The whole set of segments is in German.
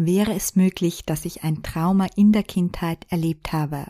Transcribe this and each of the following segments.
Wäre es möglich, dass ich ein Trauma in der Kindheit erlebt habe?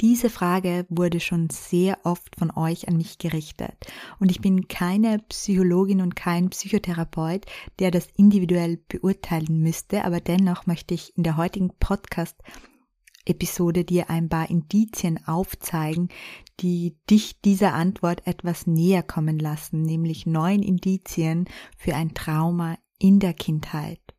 Diese Frage wurde schon sehr oft von euch an mich gerichtet. Und ich bin keine Psychologin und kein Psychotherapeut, der das individuell beurteilen müsste, aber dennoch möchte ich in der heutigen Podcast Episode dir ein paar Indizien aufzeigen, die dich dieser Antwort etwas näher kommen lassen, nämlich neun Indizien für ein Trauma in der Kindheit.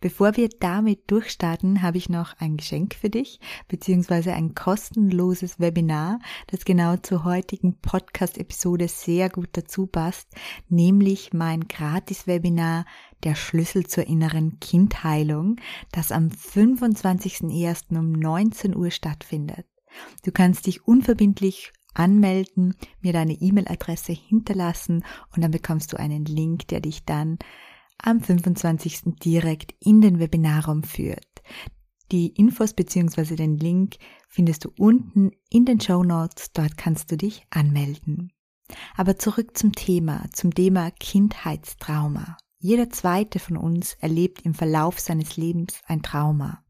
Bevor wir damit durchstarten, habe ich noch ein Geschenk für dich, beziehungsweise ein kostenloses Webinar, das genau zur heutigen Podcast-Episode sehr gut dazu passt, nämlich mein Gratis-Webinar Der Schlüssel zur inneren Kindheilung, das am 25.01. um 19 Uhr stattfindet. Du kannst dich unverbindlich anmelden, mir deine E-Mail-Adresse hinterlassen und dann bekommst du einen Link, der dich dann am 25. direkt in den Webinarraum führt. Die Infos bzw. den Link findest du unten in den Show Notes. Dort kannst du dich anmelden. Aber zurück zum Thema, zum Thema Kindheitstrauma. Jeder zweite von uns erlebt im Verlauf seines Lebens ein Trauma.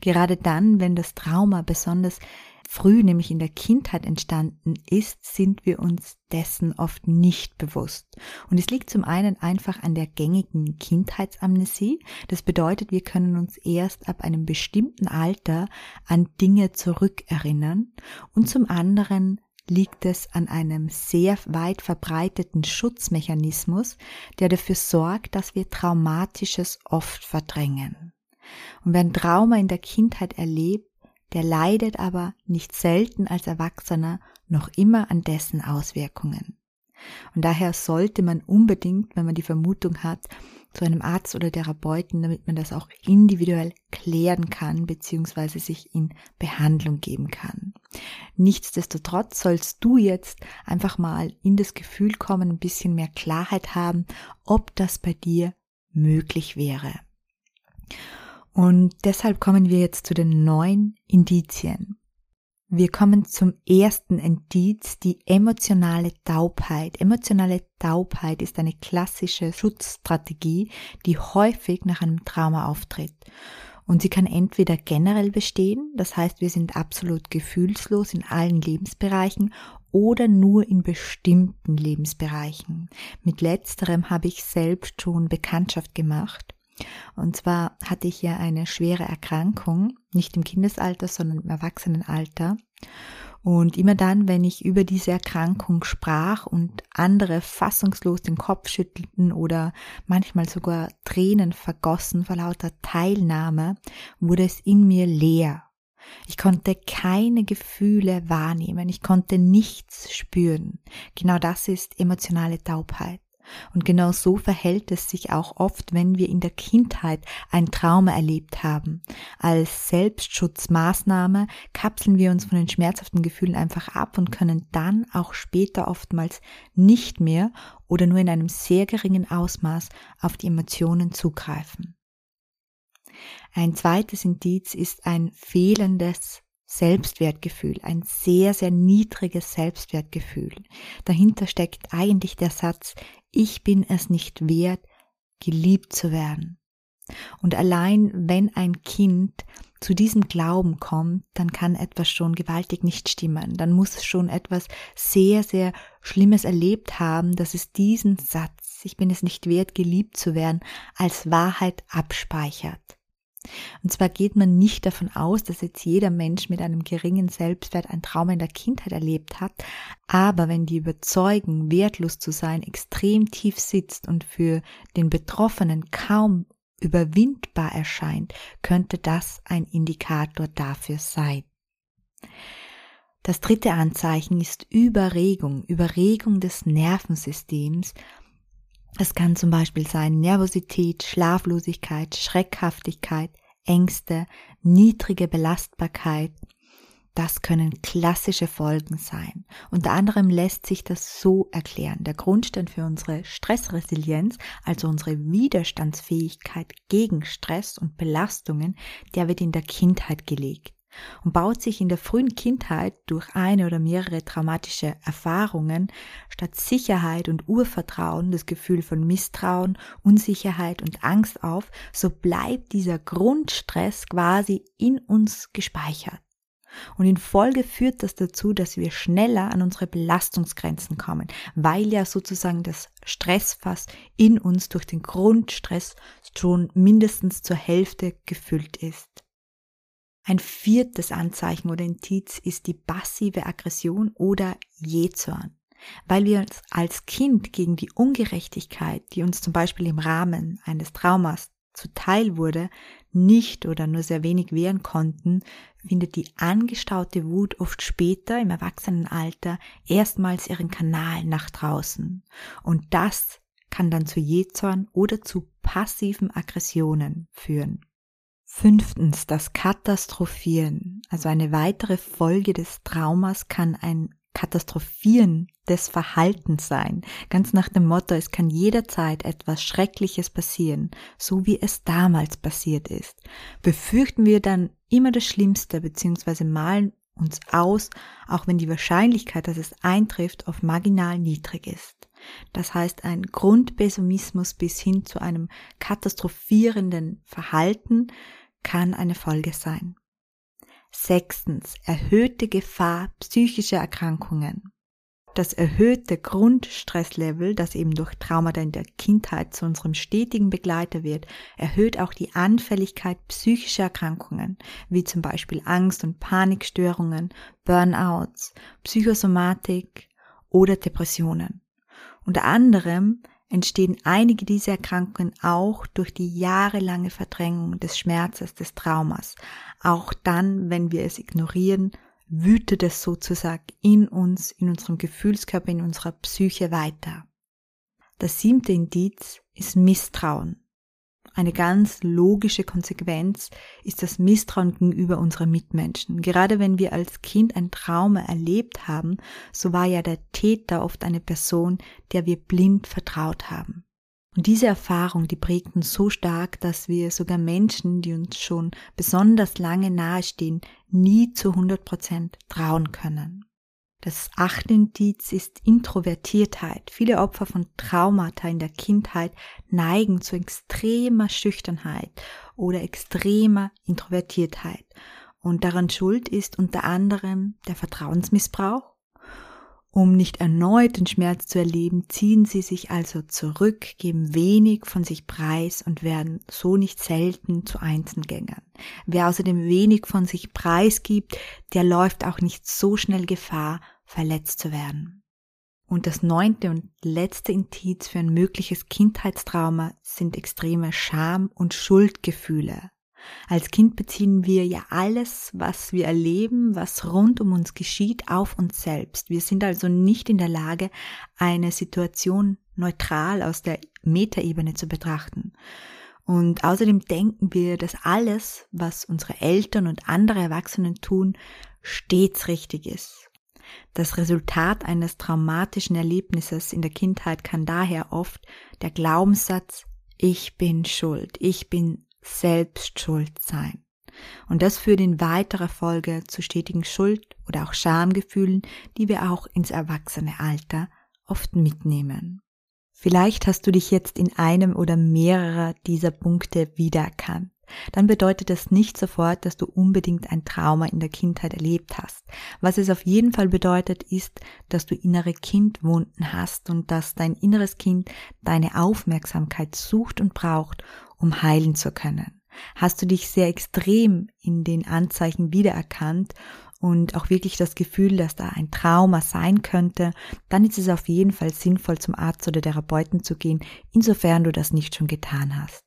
Gerade dann, wenn das Trauma besonders früh, nämlich in der Kindheit entstanden ist, sind wir uns dessen oft nicht bewusst. Und es liegt zum einen einfach an der gängigen Kindheitsamnesie. Das bedeutet, wir können uns erst ab einem bestimmten Alter an Dinge zurückerinnern. Und zum anderen liegt es an einem sehr weit verbreiteten Schutzmechanismus, der dafür sorgt, dass wir Traumatisches oft verdrängen. Und wer ein Trauma in der Kindheit erlebt, der leidet aber nicht selten als Erwachsener noch immer an dessen Auswirkungen. Und daher sollte man unbedingt, wenn man die Vermutung hat, zu einem Arzt oder Therapeuten, damit man das auch individuell klären kann, beziehungsweise sich in Behandlung geben kann. Nichtsdestotrotz sollst du jetzt einfach mal in das Gefühl kommen, ein bisschen mehr Klarheit haben, ob das bei dir möglich wäre. Und deshalb kommen wir jetzt zu den neun Indizien. Wir kommen zum ersten Indiz, die emotionale Taubheit. Emotionale Taubheit ist eine klassische Schutzstrategie, die häufig nach einem Trauma auftritt. Und sie kann entweder generell bestehen, das heißt wir sind absolut gefühlslos in allen Lebensbereichen, oder nur in bestimmten Lebensbereichen. Mit letzterem habe ich selbst schon Bekanntschaft gemacht. Und zwar hatte ich ja eine schwere Erkrankung, nicht im Kindesalter, sondern im Erwachsenenalter. Und immer dann, wenn ich über diese Erkrankung sprach und andere fassungslos den Kopf schüttelten oder manchmal sogar Tränen vergossen vor lauter Teilnahme, wurde es in mir leer. Ich konnte keine Gefühle wahrnehmen, ich konnte nichts spüren. Genau das ist emotionale Taubheit. Und genau so verhält es sich auch oft, wenn wir in der Kindheit ein Trauma erlebt haben. Als Selbstschutzmaßnahme kapseln wir uns von den schmerzhaften Gefühlen einfach ab und können dann auch später oftmals nicht mehr oder nur in einem sehr geringen Ausmaß auf die Emotionen zugreifen. Ein zweites Indiz ist ein fehlendes Selbstwertgefühl, ein sehr, sehr niedriges Selbstwertgefühl. Dahinter steckt eigentlich der Satz, ich bin es nicht wert, geliebt zu werden. Und allein wenn ein Kind zu diesem Glauben kommt, dann kann etwas schon gewaltig nicht stimmen. Dann muss es schon etwas sehr, sehr Schlimmes erlebt haben, dass es diesen Satz, ich bin es nicht wert, geliebt zu werden, als Wahrheit abspeichert. Und zwar geht man nicht davon aus, dass jetzt jeder Mensch mit einem geringen Selbstwert ein Trauma in der Kindheit erlebt hat, aber wenn die Überzeugung, wertlos zu sein, extrem tief sitzt und für den Betroffenen kaum überwindbar erscheint, könnte das ein Indikator dafür sein. Das dritte Anzeichen ist Überregung, Überregung des Nervensystems, es kann zum Beispiel sein Nervosität, Schlaflosigkeit, Schreckhaftigkeit, Ängste, niedrige Belastbarkeit, das können klassische Folgen sein. Unter anderem lässt sich das so erklären. Der Grundstein für unsere Stressresilienz, also unsere Widerstandsfähigkeit gegen Stress und Belastungen, der wird in der Kindheit gelegt und baut sich in der frühen Kindheit durch eine oder mehrere traumatische Erfahrungen statt Sicherheit und Urvertrauen das Gefühl von Misstrauen, Unsicherheit und Angst auf, so bleibt dieser Grundstress quasi in uns gespeichert. Und in Folge führt das dazu, dass wir schneller an unsere Belastungsgrenzen kommen, weil ja sozusagen das Stressfass in uns durch den Grundstress schon mindestens zur Hälfte gefüllt ist. Ein viertes Anzeichen oder Indiz ist die passive Aggression oder Jezorn. Weil wir uns als Kind gegen die Ungerechtigkeit, die uns zum Beispiel im Rahmen eines Traumas zuteil wurde, nicht oder nur sehr wenig wehren konnten, findet die angestaute Wut oft später im Erwachsenenalter erstmals ihren Kanal nach draußen. Und das kann dann zu Jezorn oder zu passiven Aggressionen führen. Fünftens, das Katastrophieren. Also eine weitere Folge des Traumas kann ein Katastrophieren des Verhaltens sein. Ganz nach dem Motto, es kann jederzeit etwas Schreckliches passieren, so wie es damals passiert ist. Befürchten wir dann immer das Schlimmste bzw. malen uns aus, auch wenn die Wahrscheinlichkeit, dass es eintrifft, auf marginal niedrig ist. Das heißt, ein Grundpessimismus bis hin zu einem katastrophierenden Verhalten kann eine Folge sein. Sechstens, erhöhte Gefahr psychischer Erkrankungen. Das erhöhte Grundstresslevel, das eben durch Traumata in der Kindheit zu unserem stetigen Begleiter wird, erhöht auch die Anfälligkeit psychischer Erkrankungen, wie zum Beispiel Angst- und Panikstörungen, Burnouts, Psychosomatik oder Depressionen. Unter anderem entstehen einige dieser Erkrankungen auch durch die jahrelange Verdrängung des Schmerzes, des Traumas. Auch dann, wenn wir es ignorieren, wütet es sozusagen in uns, in unserem Gefühlskörper, in unserer Psyche weiter. Das siebte Indiz ist Misstrauen eine ganz logische Konsequenz ist das Misstrauen gegenüber unseren Mitmenschen. Gerade wenn wir als Kind ein Trauma erlebt haben, so war ja der Täter oft eine Person, der wir blind vertraut haben. Und diese Erfahrung, die prägten so stark, dass wir sogar Menschen, die uns schon besonders lange nahestehen, nie zu 100 Prozent trauen können. Das achte Indiz ist Introvertiertheit. Viele Opfer von Traumata in der Kindheit neigen zu extremer Schüchternheit oder extremer Introvertiertheit. Und daran schuld ist unter anderem der Vertrauensmissbrauch. Um nicht erneut den Schmerz zu erleben, ziehen sie sich also zurück, geben wenig von sich preis und werden so nicht selten zu Einzelgängern. Wer außerdem wenig von sich preisgibt, der läuft auch nicht so schnell Gefahr, verletzt zu werden. Und das neunte und letzte Indiz für ein mögliches Kindheitstrauma sind extreme Scham- und Schuldgefühle. Als Kind beziehen wir ja alles, was wir erleben, was rund um uns geschieht, auf uns selbst. Wir sind also nicht in der Lage, eine Situation neutral aus der Metaebene zu betrachten. Und außerdem denken wir, dass alles, was unsere Eltern und andere Erwachsenen tun, stets richtig ist. Das Resultat eines traumatischen Erlebnisses in der Kindheit kann daher oft der Glaubenssatz Ich bin schuld, ich bin selbst schuld sein. Und das führt in weiterer Folge zu stetigen Schuld- oder auch Schamgefühlen, die wir auch ins erwachsene Alter oft mitnehmen. Vielleicht hast du dich jetzt in einem oder mehrerer dieser Punkte wiedererkannt dann bedeutet das nicht sofort, dass du unbedingt ein Trauma in der Kindheit erlebt hast. Was es auf jeden Fall bedeutet, ist, dass du innere Kindwunden hast und dass dein inneres Kind deine Aufmerksamkeit sucht und braucht, um heilen zu können. Hast du dich sehr extrem in den Anzeichen wiedererkannt und auch wirklich das Gefühl, dass da ein Trauma sein könnte, dann ist es auf jeden Fall sinnvoll, zum Arzt oder Therapeuten zu gehen, insofern du das nicht schon getan hast.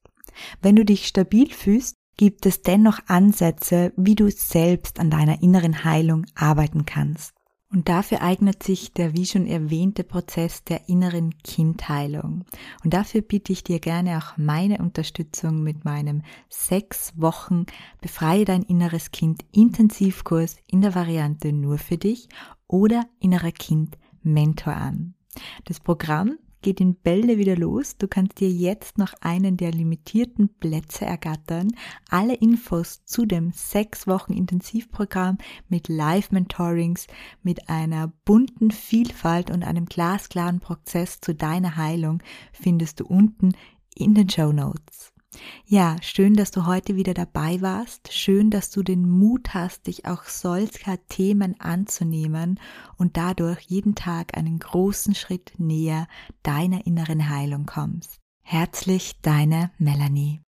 Wenn du dich stabil fühlst, gibt es dennoch Ansätze, wie du selbst an deiner inneren Heilung arbeiten kannst. Und dafür eignet sich der wie schon erwähnte Prozess der inneren Kindheilung. Und dafür biete ich dir gerne auch meine Unterstützung mit meinem sechs Wochen Befreie dein inneres Kind Intensivkurs in der Variante nur für dich oder innerer Kind Mentor an. Das Programm geht in Bälde wieder los. Du kannst dir jetzt noch einen der limitierten Plätze ergattern. Alle Infos zu dem sechs Wochen Intensivprogramm mit Live-Mentorings, mit einer bunten Vielfalt und einem glasklaren Prozess zu deiner Heilung findest du unten in den Show Notes. Ja, schön, dass du heute wieder dabei warst. Schön, dass du den Mut hast, dich auch solcher Themen anzunehmen und dadurch jeden Tag einen großen Schritt näher deiner inneren Heilung kommst. Herzlich deine Melanie.